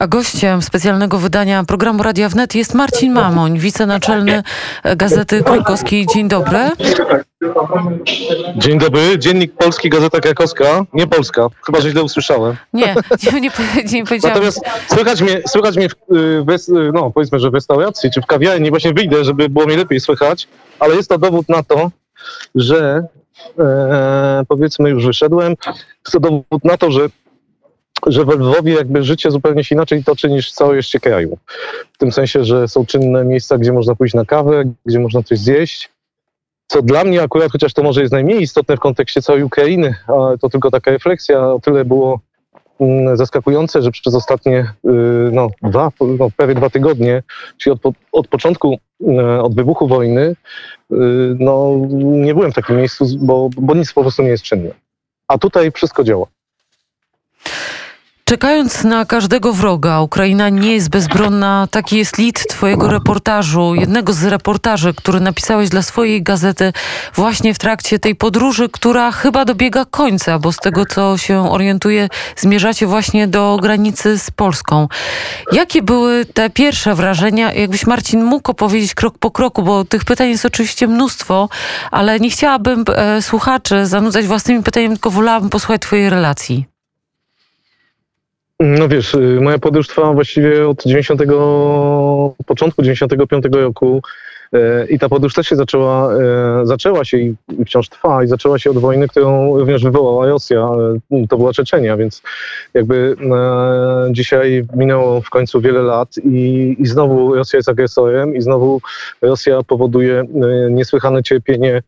A gościem specjalnego wydania programu Radia Wnet jest Marcin Mamoń, wicenaczelny Gazety Krakowskiej. Dzień dobry. Dzień dobry. Dziennik Polski, Gazeta Krakowska. Nie Polska. Chyba, że źle usłyszałem. Nie, nie, nie, nie powiedziałam. Natomiast słychać mnie, słychać mnie w, w, no, powiedzmy, że w restauracji czy w kawiarni. Właśnie wyjdę, żeby było mi lepiej słychać, ale jest to dowód na to, że e, powiedzmy już wyszedłem. Jest to dowód na to, że że we Lwowie jakby życie zupełnie się inaczej toczy niż w całej jeszcze kraju. W tym sensie, że są czynne miejsca, gdzie można pójść na kawę, gdzie można coś zjeść. Co dla mnie akurat, chociaż to może jest najmniej istotne w kontekście całej Ukrainy, ale to tylko taka refleksja, o tyle było mm, zaskakujące, że przez ostatnie y, no, dwa, no, prawie dwa tygodnie, czyli od, od początku, y, od wybuchu wojny, y, no, nie byłem w takim miejscu, bo, bo nic po prostu nie jest czynne. A tutaj wszystko działa. Czekając na każdego wroga, Ukraina nie jest bezbronna. Taki jest lit Twojego reportażu, jednego z reportaży, który napisałeś dla swojej gazety właśnie w trakcie tej podróży, która chyba dobiega końca, bo z tego co się orientuję, zmierzacie właśnie do granicy z Polską. Jakie były te pierwsze wrażenia? Jakbyś Marcin mógł opowiedzieć krok po kroku, bo tych pytań jest oczywiście mnóstwo, ale nie chciałabym e, słuchaczy zanudzać własnymi pytaniami, tylko wolałabym posłuchać Twojej relacji. No wiesz, y, moja podróż trwała właściwie od 90, początku 95 roku e, i ta podróż też się zaczęła, e, zaczęła się i wciąż trwa i zaczęła się od wojny, którą również wywołała Rosja. E, to była Czeczenia, więc jakby dzisiaj minęło w końcu wiele lat i, i znowu Rosja jest agresorem i znowu Rosja powoduje niesłychane cierpienie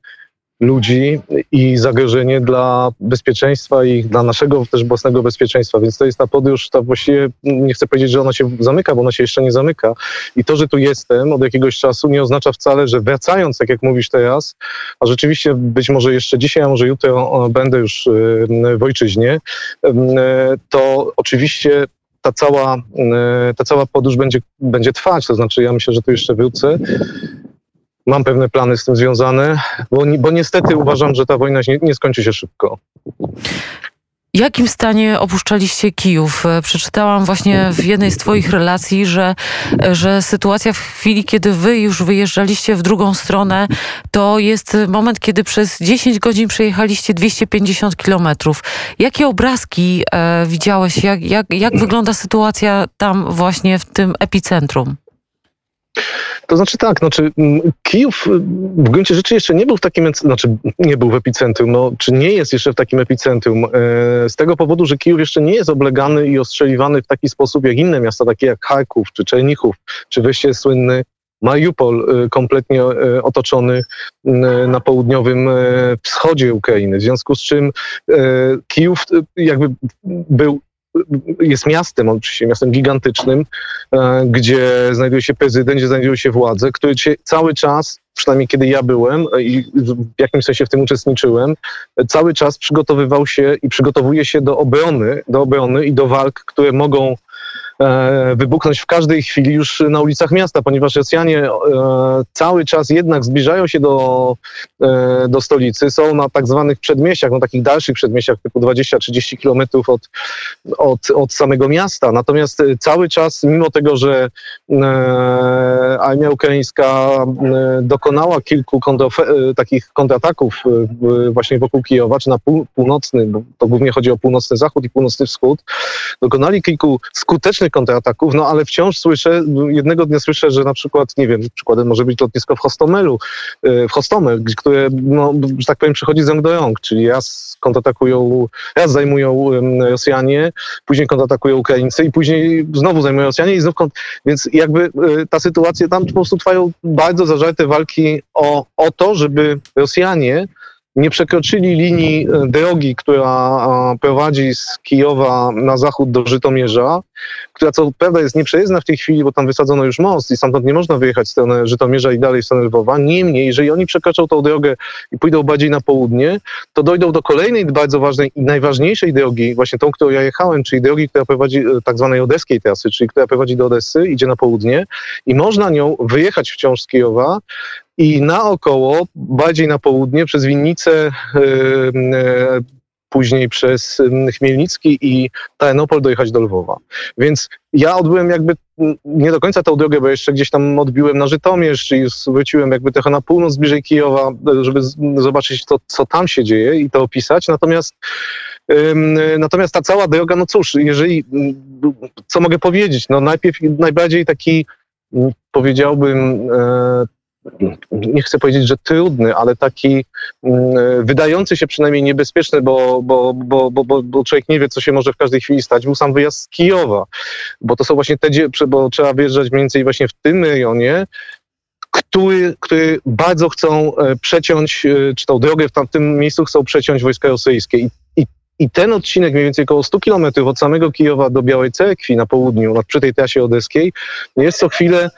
ludzi i zagrożenie dla bezpieczeństwa i dla naszego też własnego bezpieczeństwa. Więc to jest ta podróż, ta właściwie, nie chcę powiedzieć, że ona się zamyka, bo ona się jeszcze nie zamyka. I to, że tu jestem od jakiegoś czasu nie oznacza wcale, że wracając, tak jak mówisz teraz, a rzeczywiście być może jeszcze dzisiaj, a może jutro będę już w ojczyźnie, to oczywiście ta cała, ta cała podróż będzie, będzie trwać. To znaczy, ja myślę, że tu jeszcze wrócę mam pewne plany z tym związane, bo, bo niestety uważam, że ta wojna nie, nie skończy się szybko. W jakim stanie opuszczaliście Kijów? Przeczytałam właśnie w jednej z Twoich relacji, że, że sytuacja w chwili, kiedy Wy już wyjeżdżaliście w drugą stronę, to jest moment, kiedy przez 10 godzin przejechaliście 250 kilometrów. Jakie obrazki e, widziałeś? Jak, jak, jak wygląda sytuacja tam właśnie w tym epicentrum? To znaczy tak, znaczy Kijów y, w gruncie rzeczy jeszcze nie był w takim, znaczy nie był w epicentrum, no, czy nie jest jeszcze w takim epicentrum, e, z tego powodu, że Kijów jeszcze nie jest oblegany i ostrzeliwany w taki sposób jak inne miasta, takie jak Charków czy Czernichów, czy wyście słynny Mariupol y, kompletnie y, otoczony na południowym wschodzie Ukrainy. W związku z czym Kijów jakby był jest miastem, oczywiście miastem gigantycznym, e, gdzie znajduje się prezydent, gdzie znajdują się władze, który się cały czas, przynajmniej kiedy ja byłem e, i w jakimś sensie w tym uczestniczyłem, cały czas przygotowywał się i przygotowuje się do obrony, do obrony i do walk, które mogą E, wybuchnąć w każdej chwili już na ulicach miasta, ponieważ Rosjanie e, cały czas jednak zbliżają się do, e, do stolicy, są na tak zwanych przedmieściach, na takich dalszych przedmieściach typu 20-30 kilometrów od, od, od samego miasta. Natomiast cały czas, mimo tego, że armia ukraińska dokonała kilku takich kontrataków właśnie wokół Kijowa, czy na pół, północny, bo to głównie chodzi o północny zachód i północny wschód, dokonali kilku skutecznych kontrataków, no ale wciąż słyszę, jednego dnia słyszę, że na przykład, nie wiem, przykładem może być lotnisko w Hostomelu, e, w Hostomel, które, no, że tak powiem, przychodzi z rąk do rąk, czyli raz kontratakują, raz zajmują Rosjanie, później kontratakują Ukraińcy i później znowu zajmują Rosjanie i znów więc jakby e, ta sytuacja, tam po prostu trwają bardzo zażarte walki o, o to, żeby Rosjanie nie przekroczyli linii e, drogi, która prowadzi z Kijowa na zachód do Żytomierza, która co prawda jest nieprzejezdna w tej chwili, bo tam wysadzono już most i stamtąd nie można wyjechać w stronę Żytomierza i dalej w stronę Lwowa. Niemniej, jeżeli oni przekroczą tą drogę i pójdą bardziej na południe, to dojdą do kolejnej bardzo ważnej i najważniejszej drogi, właśnie tą, którą ja jechałem, czyli drogi, która prowadzi e, tak zwanej odeskiej trasy, czyli która prowadzi do Odessy, idzie na południe i można nią wyjechać wciąż z Kijowa, i naokoło, bardziej na południe, przez winnicę, yy, yy, później przez Chmielnicki i Tarenopol dojechać do Lwowa. Więc ja odbyłem jakby nie do końca tą drogę, bo jeszcze gdzieś tam odbiłem na Żytomierz, czyli wróciłem jakby trochę na północ bliżej Kijowa, żeby zobaczyć to, co tam się dzieje i to opisać. Natomiast Natomiast ta cała droga, no cóż, jeżeli, co mogę powiedzieć? No najpierw najbardziej taki, powiedziałbym, e, nie chcę powiedzieć, że trudny, ale taki wydający się przynajmniej niebezpieczny, bo, bo, bo, bo, bo człowiek nie wie, co się może w każdej chwili stać, był sam wyjazd z Kijowa, bo to są właśnie te, bo trzeba wjeżdżać mniej więcej właśnie w tym rejonie, który, który bardzo chcą e, przeciąć, e, czy tą drogę w tamtym miejscu chcą przeciąć wojska rosyjskie. I, i, i ten odcinek, mniej więcej około 100 kilometrów od samego Kijowa do Białej Cerkwi na południu, przy tej trasie odeskiej, jest co chwilę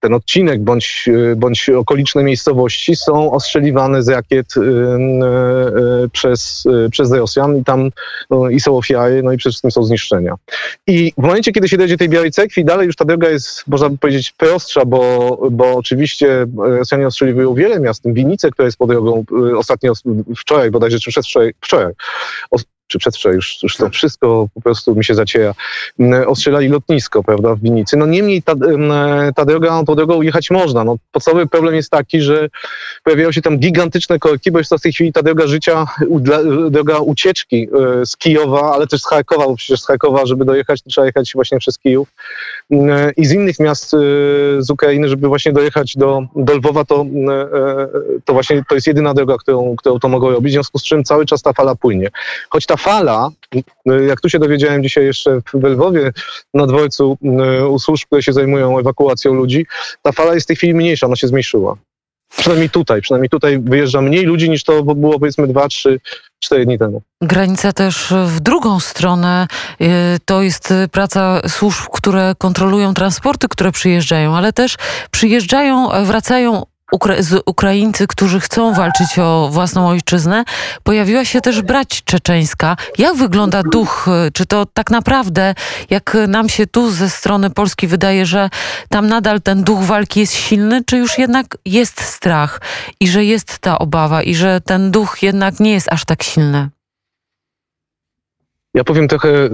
ten odcinek bądź, y, bądź okoliczne miejscowości są ostrzeliwane z rakiet y, y, przez, przez Rosjan i tam no, i są ofiary, no i przede wszystkim są zniszczenia. I w momencie, kiedy się dojdzie tej Białej Cekwi, dalej już ta droga jest, można by powiedzieć, prostsza, bo, bo oczywiście Rosjanie ostrzeliwują wiele miast, Winnicę, która jest po drogą, ostatnio, wczoraj bodajże, czy przedwczoraj, wczoraj, czy przedwczoraj, już, już to tak. wszystko po prostu mi się zaciera, mm, ostrzelali lotnisko, prawda, w Winicy. No niemniej ta, mm, ta droga, tą drogą jechać można. No, podstawowy problem jest taki, że pojawiają się tam gigantyczne korki, bo jest to w tej chwili ta droga życia, droga ucieczki e, z Kijowa, ale też z Charkowa, bo przecież z Charkowa, żeby dojechać, trzeba jechać właśnie przez Kijów mm, i z innych miast e, z Ukrainy, żeby właśnie dojechać do, do Lwowa, to, e, to właśnie to jest jedyna droga, którą, którą to mogą robić, w związku z czym cały czas ta fala płynie. Choć ta fala, jak tu się dowiedziałem dzisiaj jeszcze w Lwowie na dworcu y, u służb, które się zajmują ewakuacją ludzi, ta fala jest w tej chwili mniejsza, ona się zmniejszyła. Przynajmniej tutaj, przynajmniej tutaj wyjeżdża mniej ludzi niż to było powiedzmy dwa, trzy, cztery dni temu. Granica też w drugą stronę y, to jest praca służb, które kontrolują transporty, które przyjeżdżają, ale też przyjeżdżają, wracają Ukra z Ukraińcy, którzy chcą walczyć o własną ojczyznę, pojawiła się też brać czeczeńska. Jak wygląda duch? Czy to tak naprawdę, jak nam się tu ze strony Polski wydaje, że tam nadal ten duch walki jest silny, czy już jednak jest strach i że jest ta obawa i że ten duch jednak nie jest aż tak silny? Ja powiem trochę, y,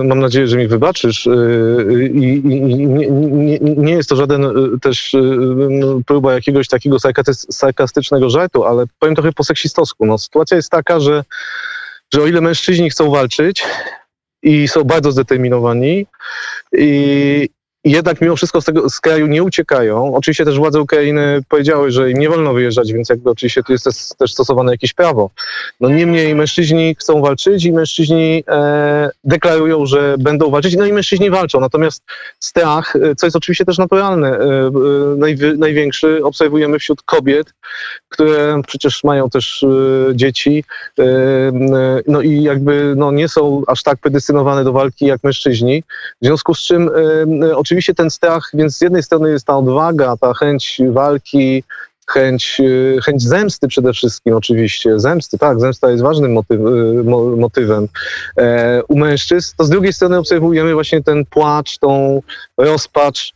y, mam nadzieję, że mi wybaczysz, y, i nie, nie, nie jest to żaden też no, próba jakiegoś takiego sarkastycznego żartu, ale powiem trochę po seksistowsku. No, sytuacja jest taka, że, że o ile mężczyźni chcą walczyć i są bardzo zdeterminowani i, jednak mimo wszystko z tego z kraju nie uciekają. Oczywiście też władze Ukrainy powiedziały, że im nie wolno wyjeżdżać, więc jakby oczywiście tu jest też, stosowane jakieś prawo. No niemniej mężczyźni chcą walczyć i mężczyźni e, deklarują, że będą walczyć, no i mężczyźni walczą. Natomiast strach, e, co jest oczywiście też naturalne, e, e, najwy, największy obserwujemy wśród kobiet, które przecież mają też e, dzieci, e, no i jakby no, nie są aż tak predestynowane do walki jak mężczyźni. W związku z czym oczywiście oczywiście ten strach, więc z jednej strony jest ta odwaga, ta chęć walki, chęć, y, chęć zemsty przede wszystkim oczywiście. Zemsty, tak, zemsta jest ważnym motyw, y, motywem e, u mężczyzn. To z drugiej strony obserwujemy właśnie ten płacz, tą rozpacz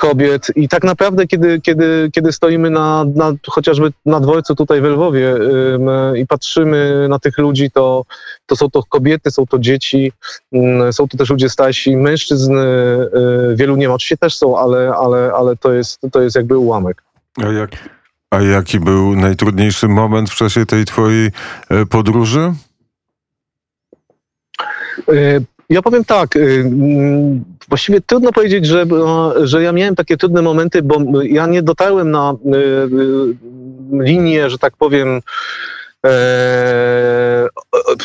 kobiet i tak naprawdę, kiedy, kiedy, kiedy stoimy na, na, chociażby na dworcu tutaj w Lwowie i patrzymy na tych ludzi, to, to są to kobiety, są to dzieci, są to też ludzie starsi, mężczyzn y, wielu nie ma, oczywiście też są, ale, ale, ale to, jest, to jest jakby ułamek. A, jak, a jaki był najtrudniejszy moment w czasie tej twojej e, podróży? E, ja powiem tak, y, mm, właściwie trudno powiedzieć, że, że ja miałem takie trudne momenty, bo ja nie dotarłem na y, y, linię, że tak powiem, e,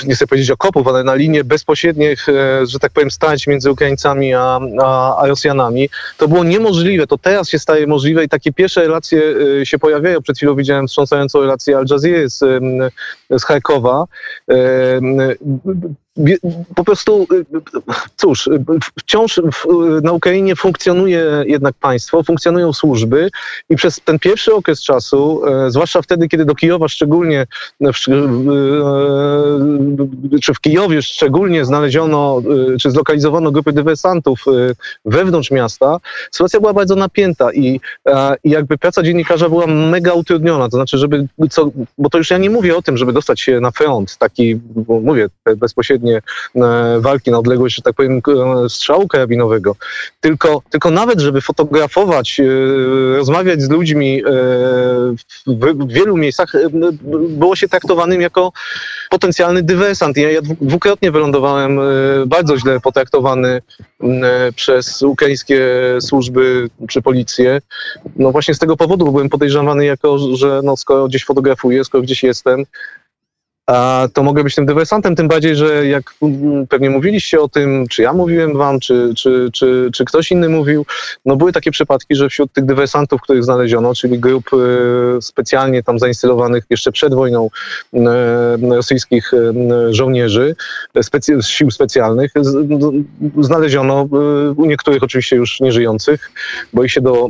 nie chcę powiedzieć okopów, ale na linię bezpośrednich, e, że tak powiem, stać między Ukraińcami a, a, a, Rosjanami. To było niemożliwe, to teraz się staje możliwe i takie pierwsze relacje się pojawiają. Przed chwilą widziałem wstrząsającą relację Al Jazeera z, z Charkowa po prostu, cóż, wciąż na Ukrainie funkcjonuje jednak państwo, funkcjonują służby i przez ten pierwszy okres czasu, zwłaszcza wtedy, kiedy do Kijowa szczególnie, czy w Kijowie szczególnie znaleziono, czy zlokalizowano grupy dywersantów wewnątrz miasta, sytuacja była bardzo napięta i, i jakby praca dziennikarza była mega utrudniona, to znaczy, żeby, co, bo to już ja nie mówię o tym, żeby dostać się na front, taki, mówię, bezpośrednie e, walki na odległość, że tak powiem, strzału karabinowego, tylko, tylko nawet, żeby fotografować, e, rozmawiać z ludźmi e, w wielu miejscach, było się traktowanym jako potencjalny dywersant. Ja, ja dwukrotnie wylądowałem bardzo źle potraktowany przez ukraińskie służby czy policję. No właśnie z tego powodu byłem podejrzewany jako, że no, skoro gdzieś fotografuję, skoro gdzieś jestem, to mogę być tym dywersantem, tym bardziej, że jak pewnie mówiliście o tym, czy ja mówiłem wam, czy, czy, czy, czy ktoś inny mówił, no były takie przypadki, że wśród tych dywersantów, których znaleziono, czyli grup e, specjalnie tam zainstalowanych jeszcze przed wojną e, rosyjskich e, żołnierzy, specy sił specjalnych, znaleziono u niektórych oczywiście już nieżyjących, bo ich się do,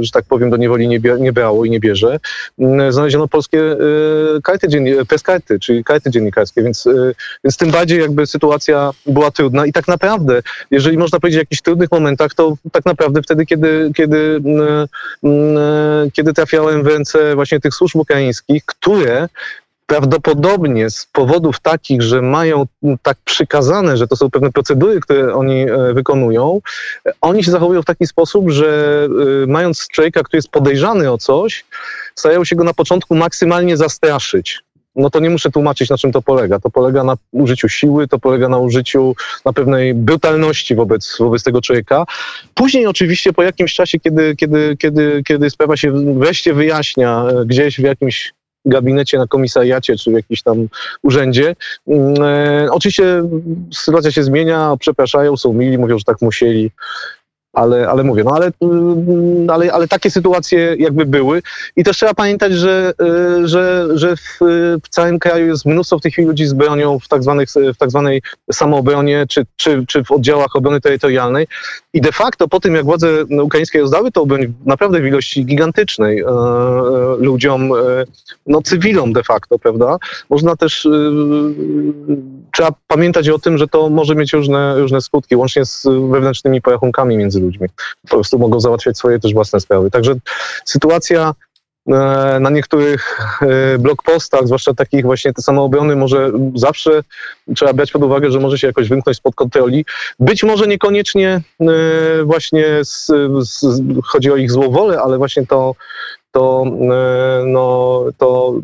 że tak powiem, do niewoli nie, nie brało i nie bierze, znaleziono polskie karty bez karty, czyli karty dziennikarskie, więc, y, więc tym bardziej jakby sytuacja była trudna i tak naprawdę, jeżeli można powiedzieć o jakichś trudnych momentach, to tak naprawdę wtedy, kiedy, kiedy, y, y, kiedy trafiałem w ręce właśnie tych służb ukraińskich, które prawdopodobnie z powodów takich, że mają tak przykazane, że to są pewne procedury, które oni e, wykonują, oni się zachowują w taki sposób, że mając człowieka, który jest podejrzany o coś, starają się go na początku maksymalnie zastraszyć no to nie muszę tłumaczyć, na czym to polega. To polega na użyciu siły, to polega na użyciu, na pewnej brutalności wobec, wobec tego człowieka. Później oczywiście po jakimś czasie, kiedy, kiedy, kiedy, kiedy sprawa się wreszcie wyjaśnia e, gdzieś w jakimś gabinecie na komisariacie czy w jakimś tam urzędzie. Mm, e, oczywiście sytuacja się zmienia, przepraszają, są mili, mówią, że tak musieli ale, ale mówię, no ale, mm, ale, ale takie sytuacje jakby były. I też trzeba pamiętać, że, y, że, że w, w całym kraju jest mnóstwo w tej chwili ludzi z bronią w tak, zwanych, w tak zwanej samoobronie czy, czy, czy w oddziałach obrony terytorialnej. I de facto po tym, jak władze ukraińskie rozdały to broń naprawdę w ilości gigantycznej e, e, ludziom, e, no cywilom de facto, prawda, można też, e, trzeba pamiętać o tym, że to może mieć różne, różne skutki, łącznie z wewnętrznymi porachunkami między ludźmi. Po prostu mogą załatwiać swoje też własne sprawy. Także sytuacja e, na niektórych e, blogpostach, zwłaszcza takich właśnie te samoobrony, może zawsze trzeba brać pod uwagę, że może się jakoś wymknąć spod kontroli. Być może niekoniecznie e, właśnie z, z, chodzi o ich złowolę, ale właśnie to, to, no, to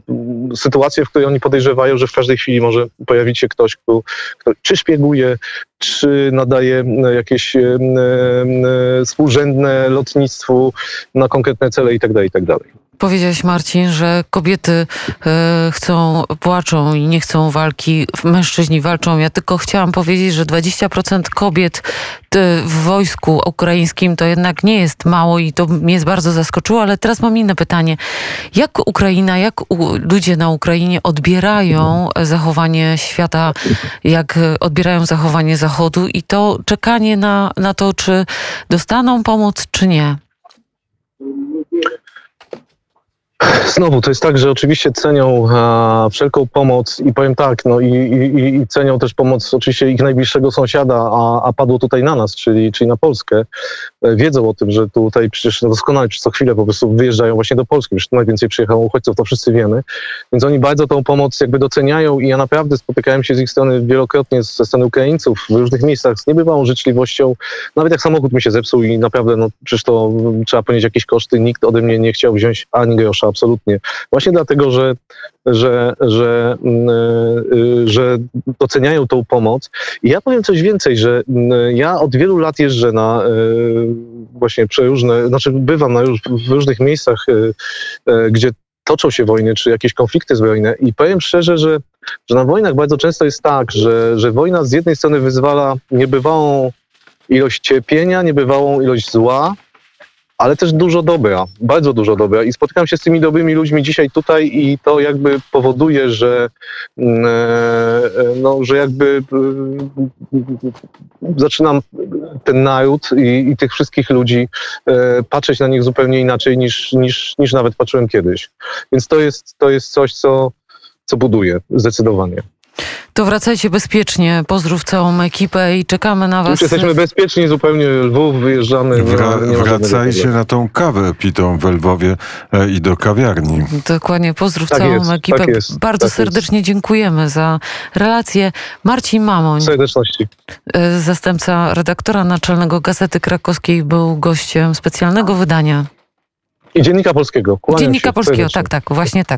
sytuacje, w której oni podejrzewają, że w każdej chwili może pojawić się ktoś, kto, kto czy szpieguje, czy nadaje jakieś e, e, współrzędne lotnictwu na konkretne cele itd. Tak itd. Powiedziałeś, Marcin, że kobiety e, chcą, płaczą i nie chcą walki, mężczyźni walczą. Ja tylko chciałam powiedzieć, że 20% kobiet w wojsku ukraińskim to jednak nie jest mało i to mnie bardzo zaskoczyło, ale teraz mam inne pytanie. Jak Ukraina, jak ludzie na Ukrainie odbierają zachowanie świata, jak odbierają zachowanie Zachodu i to czekanie na, na to, czy dostaną pomoc, czy nie? Znowu, to jest tak, że oczywiście cenią a, wszelką pomoc i powiem tak, no i, i, i, cenią też pomoc oczywiście ich najbliższego sąsiada, a, a padło tutaj na nas, czyli, czyli na Polskę. E, wiedzą o tym, że tutaj przecież doskonale przez co chwilę po prostu wyjeżdżają właśnie do Polski, już najwięcej przyjechało uchodźców, to wszyscy wiemy, więc oni bardzo tą pomoc jakby doceniają i ja naprawdę spotykałem się z ich strony wielokrotnie, ze strony Ukraińców w różnych miejscach z niebywałą życzliwością, nawet jak samochód mi się zepsuł i naprawdę, no przecież to trzeba ponieść jakieś koszty, nikt ode mnie nie chciał wziąć ani grosza, absolutnie. Właśnie dlatego, że, że, że, yy, że doceniają tą pomoc. I ja powiem coś więcej, że yy, ja od wielu lat jeżdżę na yy, właśnie przeróżne, znaczy bywam na, w różnych miejscach, gdzie toczą się wojny, czy jakieś konflikty zbrojne i powiem szczerze, że, że na wojnach bardzo często jest tak, że, że wojna z jednej strony wyzwala niebywałą ilość cierpienia, niebywałą ilość zła, ale też dużo dobra, bardzo dużo dobra. I spotykam się z tymi dobrymi ludźmi dzisiaj tutaj i to jakby powoduje, że, mm, e, e, no, że jakby e, zaczynam ten naród i, i tych wszystkich ludzi patrzeć na nich zupełnie inaczej niż, niż, niż nawet patrzyłem kiedyś. Więc to jest, to jest coś, co, co buduje zdecydowanie. To wracajcie bezpiecznie. Pozdrów całą ekipę i czekamy na was. Już jesteśmy bezpieczni, zupełnie Lwów, wyjeżdżamy. Wra, nie wracajcie na tą kawę pitą w Lwowie e, i do kawiarni. Dokładnie, pozdrów Tak całą jest, ekipę. tak jest, Bardzo tak jest. serdecznie dziękujemy za relację. Marcin Mamoń, Serdeczności. y, zastępca redaktora naczelnego Gazety Krakowskiej, był gościem specjalnego wydania I Dziennika Polskiego. Kłaniam Dziennika się Polskiego. Tak, tak, właśnie tak.